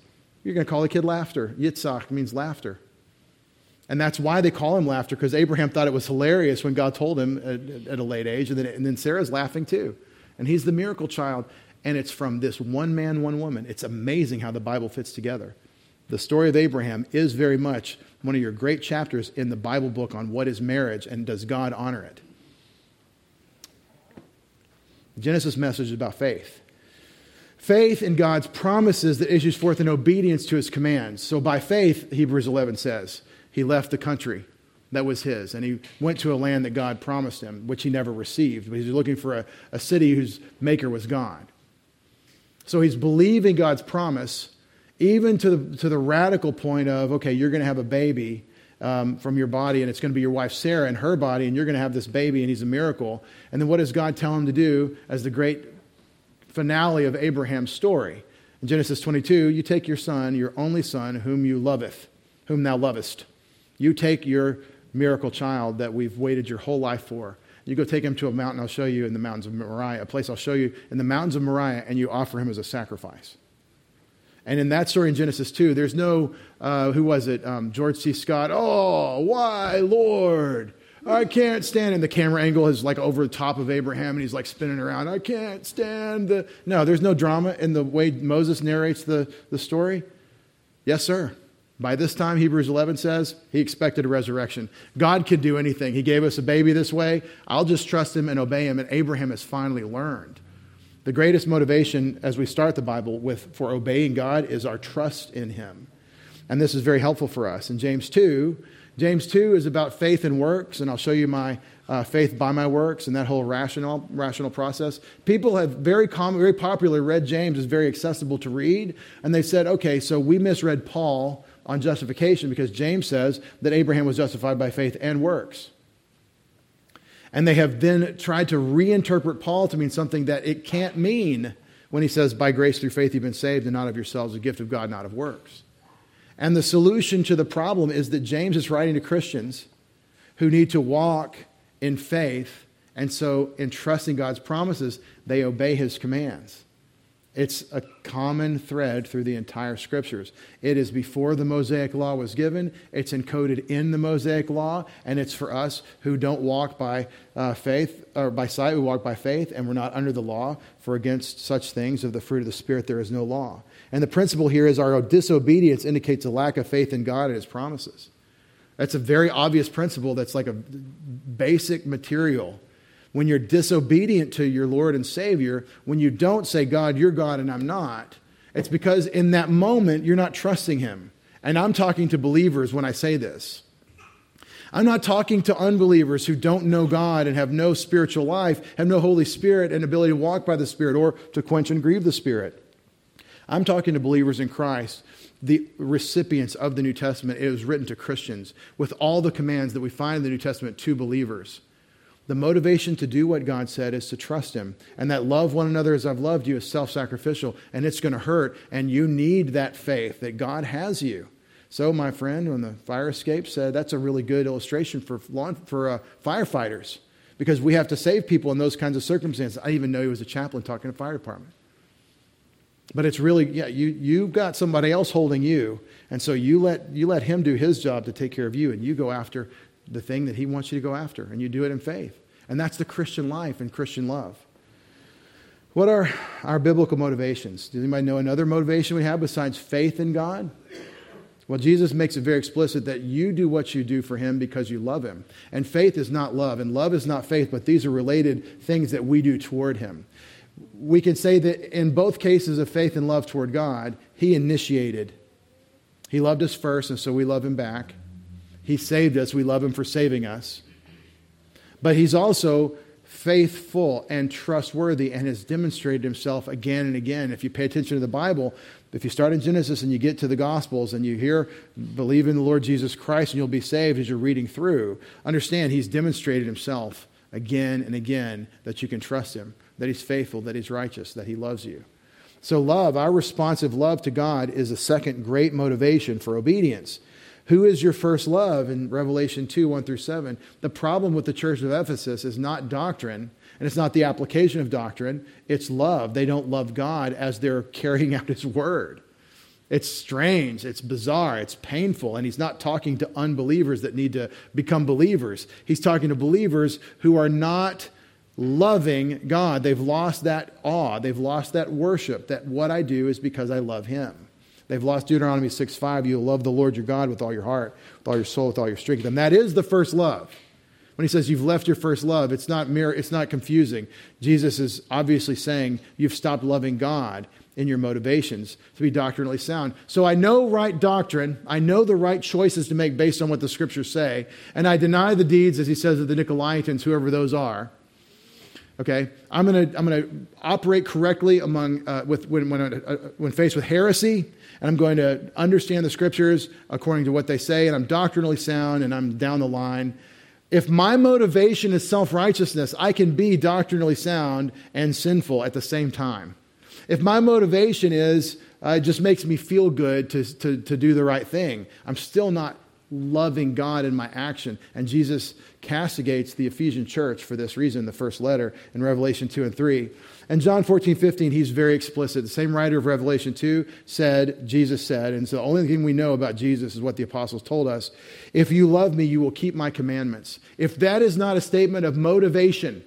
You're going to call the kid laughter. Yitzhak means laughter. And that's why they call him laughter, because Abraham thought it was hilarious when God told him at, at a late age. And then, and then Sarah's laughing too. And he's the miracle child. And it's from this one man, one woman. It's amazing how the Bible fits together. The story of Abraham is very much one of your great chapters in the Bible book on what is marriage and does God honor it. The Genesis message is about faith. Faith in God's promises that issues forth in obedience to his commands. So by faith, Hebrews 11 says, he left the country that was his and he went to a land that God promised him, which he never received. But he's looking for a, a city whose maker was God. So he's believing God's promise, even to the, to the radical point of, okay, you're going to have a baby um, from your body, and it's going to be your wife Sarah and her body, and you're going to have this baby, and he's a miracle. And then what does God tell him to do as the great finale of Abraham's story? In Genesis 22, you take your son, your only son, whom you loveth, whom thou lovest. You take your miracle child that we've waited your whole life for. You go take him to a mountain I'll show you in the mountains of Moriah, a place I'll show you in the mountains of Moriah, and you offer him as a sacrifice. And in that story in Genesis 2, there's no, uh, who was it? Um, George C. Scott. Oh, why, Lord? I can't stand. And the camera angle is like over the top of Abraham, and he's like spinning around. I can't stand the. No, there's no drama in the way Moses narrates the, the story. Yes, sir. By this time, Hebrews 11 says, he expected a resurrection. God could do anything. He gave us a baby this way. I'll just trust him and obey him. And Abraham has finally learned the greatest motivation as we start the Bible with for obeying God is our trust in Him. And this is very helpful for us. In James 2, James 2 is about faith and works, and I'll show you my uh, faith by my works and that whole rational, rational process. People have very common, very popular read James is very accessible to read, and they said, okay, so we misread Paul on justification because James says that Abraham was justified by faith and works. And they have then tried to reinterpret Paul to mean something that it can't mean when he says, By grace through faith you've been saved, and not of yourselves, a gift of God, not of works. And the solution to the problem is that James is writing to Christians who need to walk in faith. And so, in trusting God's promises, they obey his commands. It's a common thread through the entire scriptures. It is before the Mosaic law was given, it's encoded in the Mosaic law, and it's for us who don't walk by uh, faith or by sight, we walk by faith, and we're not under the law. For against such things of the fruit of the Spirit there is no law. And the principle here is our disobedience indicates a lack of faith in God and his promises. That's a very obvious principle that's like a basic material when you're disobedient to your Lord and Savior, when you don't say, God, you're God and I'm not, it's because in that moment you're not trusting Him. And I'm talking to believers when I say this. I'm not talking to unbelievers who don't know God and have no spiritual life, have no Holy Spirit and ability to walk by the Spirit or to quench and grieve the Spirit. I'm talking to believers in Christ, the recipients of the New Testament. It was written to Christians with all the commands that we find in the New Testament to believers. The motivation to do what God said is to trust Him. And that love one another as I've loved you is self sacrificial, and it's going to hurt, and you need that faith that God has you. So, my friend, when the fire escape said that's a really good illustration for, law, for uh, firefighters because we have to save people in those kinds of circumstances. I even know he was a chaplain talking to fire department. But it's really, yeah, you, you've got somebody else holding you, and so you let, you let him do his job to take care of you, and you go after the thing that He wants you to go after, and you do it in faith. And that's the Christian life and Christian love. What are our biblical motivations? Does anybody know another motivation we have besides faith in God? Well, Jesus makes it very explicit that you do what you do for him because you love him. And faith is not love, and love is not faith, but these are related things that we do toward him. We can say that in both cases of faith and love toward God, he initiated. He loved us first, and so we love him back. He saved us, we love him for saving us. But he's also faithful and trustworthy and has demonstrated himself again and again. If you pay attention to the Bible, if you start in Genesis and you get to the Gospels and you hear, believe in the Lord Jesus Christ and you'll be saved as you're reading through, understand he's demonstrated himself again and again that you can trust him, that he's faithful, that he's righteous, that he loves you. So, love, our responsive love to God, is a second great motivation for obedience. Who is your first love in Revelation 2 1 through 7? The problem with the church of Ephesus is not doctrine, and it's not the application of doctrine, it's love. They don't love God as they're carrying out His word. It's strange, it's bizarre, it's painful, and he's not talking to unbelievers that need to become believers. He's talking to believers who are not loving God. They've lost that awe, they've lost that worship, that what I do is because I love Him. They've lost Deuteronomy 6 5. You'll love the Lord your God with all your heart, with all your soul, with all your strength. And that is the first love. When he says you've left your first love, it's not mere, it's not confusing. Jesus is obviously saying you've stopped loving God in your motivations to be doctrinally sound. So I know right doctrine, I know the right choices to make based on what the scriptures say, and I deny the deeds, as he says of the Nicolaitans, whoever those are. Okay, I'm going to I'm to operate correctly among uh, with when when, uh, when faced with heresy and I'm going to understand the scriptures according to what they say, and I'm doctrinally sound, and I'm down the line. If my motivation is self righteousness, I can be doctrinally sound and sinful at the same time. If my motivation is uh, it just makes me feel good to, to, to do the right thing, I'm still not loving God in my action. And Jesus castigates the Ephesian church for this reason, the first letter in Revelation 2 and 3. And John 14, 15, he's very explicit. The same writer of Revelation 2 said, Jesus said, and so the only thing we know about Jesus is what the apostles told us if you love me, you will keep my commandments. If that is not a statement of motivation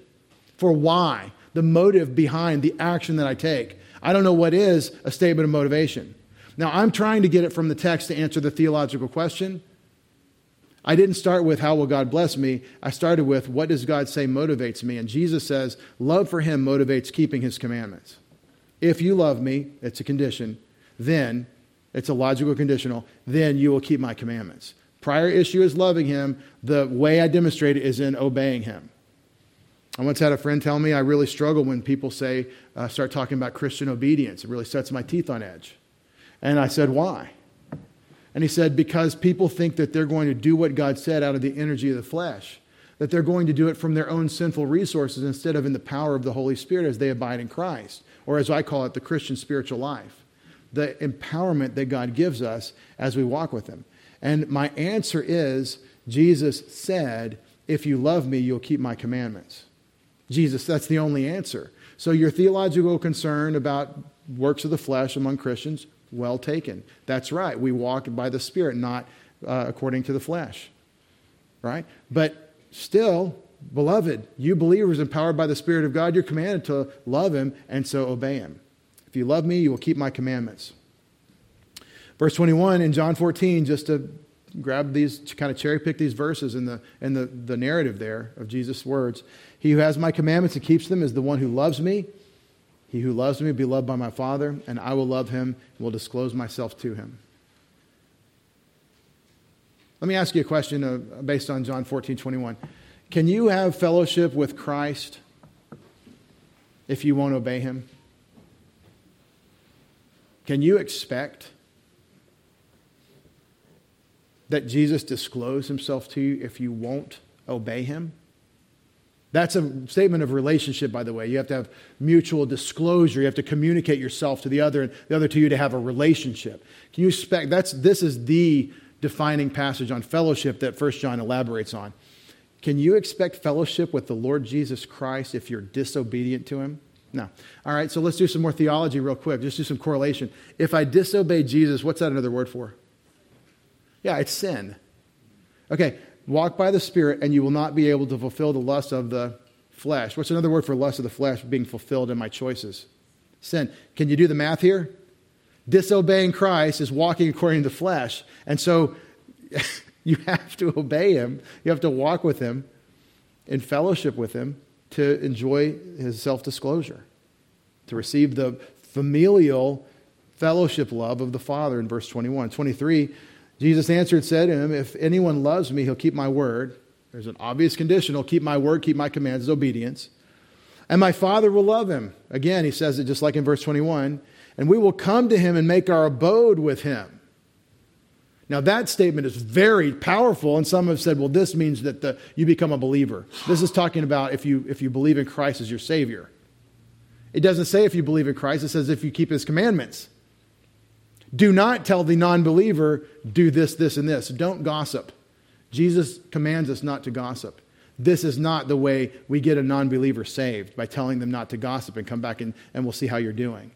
for why, the motive behind the action that I take, I don't know what is a statement of motivation. Now, I'm trying to get it from the text to answer the theological question. I didn't start with how will God bless me. I started with what does God say motivates me? And Jesus says love for him motivates keeping his commandments. If you love me, it's a condition, then it's a logical conditional, then you will keep my commandments. Prior issue is loving him. The way I demonstrate it is in obeying him. I once had a friend tell me I really struggle when people say, uh, start talking about Christian obedience. It really sets my teeth on edge. And I said, why? And he said, because people think that they're going to do what God said out of the energy of the flesh, that they're going to do it from their own sinful resources instead of in the power of the Holy Spirit as they abide in Christ, or as I call it, the Christian spiritual life, the empowerment that God gives us as we walk with Him. And my answer is Jesus said, If you love me, you'll keep my commandments. Jesus, that's the only answer. So your theological concern about works of the flesh among Christians, well taken. That's right. We walk by the Spirit, not uh, according to the flesh. Right? But still, beloved, you believers empowered by the Spirit of God, you're commanded to love Him and so obey Him. If you love me, you will keep my commandments. Verse 21 in John 14, just to grab these, to kind of cherry pick these verses in the, in the, the narrative there of Jesus' words. He who has my commandments and keeps them is the one who loves me. He who loves me will be loved by my Father, and I will love him and will disclose myself to him. Let me ask you a question uh, based on John 14, 21. Can you have fellowship with Christ if you won't obey him? Can you expect that Jesus disclose himself to you if you won't obey him? That's a statement of relationship, by the way. You have to have mutual disclosure. You have to communicate yourself to the other, and the other to you to have a relationship. Can you expect that's this is the defining passage on fellowship that First John elaborates on. Can you expect fellowship with the Lord Jesus Christ if you're disobedient to him? No. All right, so let's do some more theology real quick. Just do some correlation. If I disobey Jesus, what's that another word for? Yeah, it's sin. Okay, Walk by the Spirit, and you will not be able to fulfill the lust of the flesh. What's another word for lust of the flesh being fulfilled in my choices? Sin. Can you do the math here? Disobeying Christ is walking according to the flesh. And so you have to obey him. You have to walk with him in fellowship with him to enjoy his self disclosure, to receive the familial fellowship love of the Father in verse 21. 23, Jesus answered, said to him, If anyone loves me, he'll keep my word. There's an obvious condition. He'll keep my word, keep my commands, obedience. And my Father will love him. Again, he says it just like in verse 21 and we will come to him and make our abode with him. Now, that statement is very powerful, and some have said, well, this means that the, you become a believer. This is talking about if you, if you believe in Christ as your Savior. It doesn't say if you believe in Christ, it says if you keep His commandments. Do not tell the non believer, do this, this, and this. Don't gossip. Jesus commands us not to gossip. This is not the way we get a non believer saved by telling them not to gossip and come back and, and we'll see how you're doing.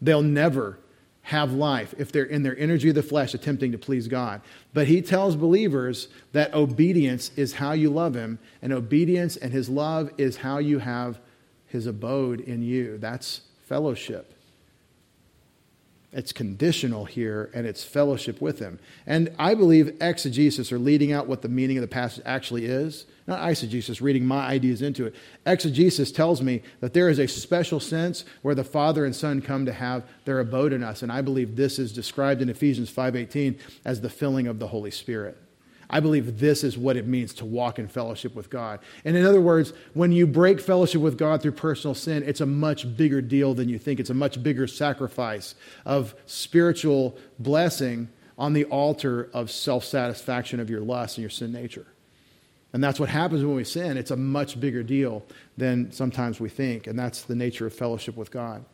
They'll never have life if they're in their energy of the flesh attempting to please God. But he tells believers that obedience is how you love him, and obedience and his love is how you have his abode in you. That's fellowship. It's conditional here, and it's fellowship with him. And I believe exegesis, or leading out what the meaning of the passage actually is, not eisegesis, reading my ideas into it. Exegesis tells me that there is a special sense where the Father and Son come to have their abode in us, and I believe this is described in Ephesians 5:18 as the filling of the Holy Spirit. I believe this is what it means to walk in fellowship with God. And in other words, when you break fellowship with God through personal sin, it's a much bigger deal than you think. It's a much bigger sacrifice of spiritual blessing on the altar of self satisfaction of your lust and your sin nature. And that's what happens when we sin. It's a much bigger deal than sometimes we think. And that's the nature of fellowship with God.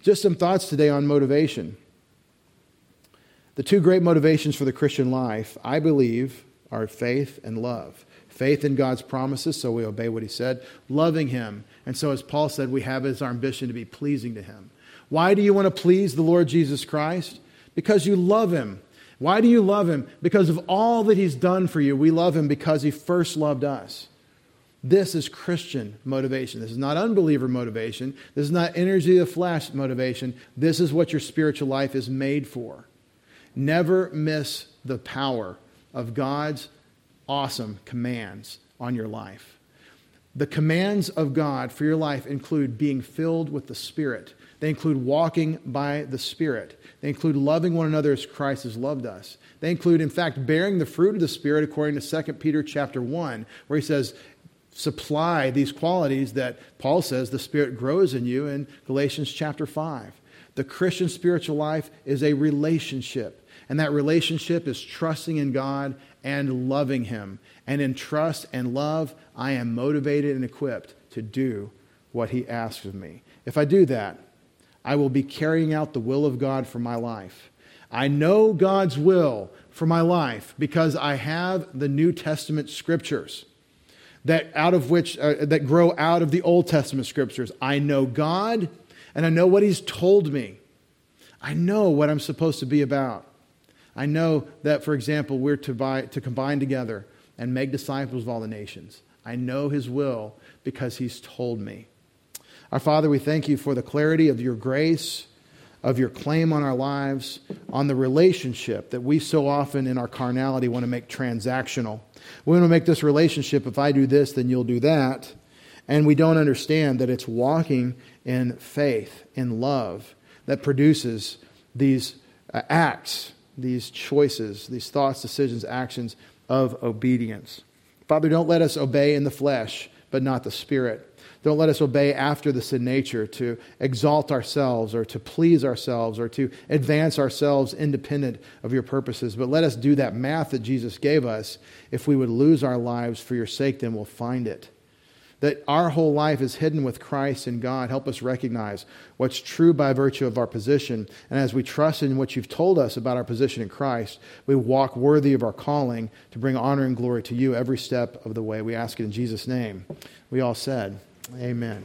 Just some thoughts today on motivation. The two great motivations for the Christian life, I believe, are faith and love. Faith in God's promises, so we obey what He said. Loving Him. And so, as Paul said, we have as our ambition to be pleasing to Him. Why do you want to please the Lord Jesus Christ? Because you love Him. Why do you love him? Because of all that he's done for you. We love him because he first loved us. This is Christian motivation. This is not unbeliever motivation. This is not energy of the flesh motivation. This is what your spiritual life is made for. Never miss the power of God's awesome commands on your life. The commands of God for your life include being filled with the Spirit. They include walking by the Spirit. They include loving one another as Christ has loved us. They include, in fact, bearing the fruit of the Spirit according to 2 Peter chapter 1, where he says, supply these qualities that Paul says the Spirit grows in you in Galatians chapter 5. The Christian spiritual life is a relationship, and that relationship is trusting in God and loving Him. And in trust and love, I am motivated and equipped to do what He asks of me. If I do that, I will be carrying out the will of God for my life. I know God's will for my life because I have the New Testament scriptures that out of which uh, that grow out of the Old Testament scriptures. I know God and I know what he's told me. I know what I'm supposed to be about. I know that for example we're to buy, to combine together and make disciples of all the nations. I know his will because he's told me. Our Father, we thank you for the clarity of your grace, of your claim on our lives, on the relationship that we so often in our carnality want to make transactional. We want to make this relationship if I do this, then you'll do that. And we don't understand that it's walking in faith, in love, that produces these uh, acts, these choices, these thoughts, decisions, actions of obedience. Father, don't let us obey in the flesh, but not the spirit. Don't let us obey after the sin nature to exalt ourselves or to please ourselves or to advance ourselves independent of your purposes. But let us do that math that Jesus gave us. If we would lose our lives for your sake, then we'll find it. That our whole life is hidden with Christ and God. Help us recognize what's true by virtue of our position. And as we trust in what you've told us about our position in Christ, we walk worthy of our calling to bring honor and glory to you every step of the way. We ask it in Jesus' name. We all said, Amen.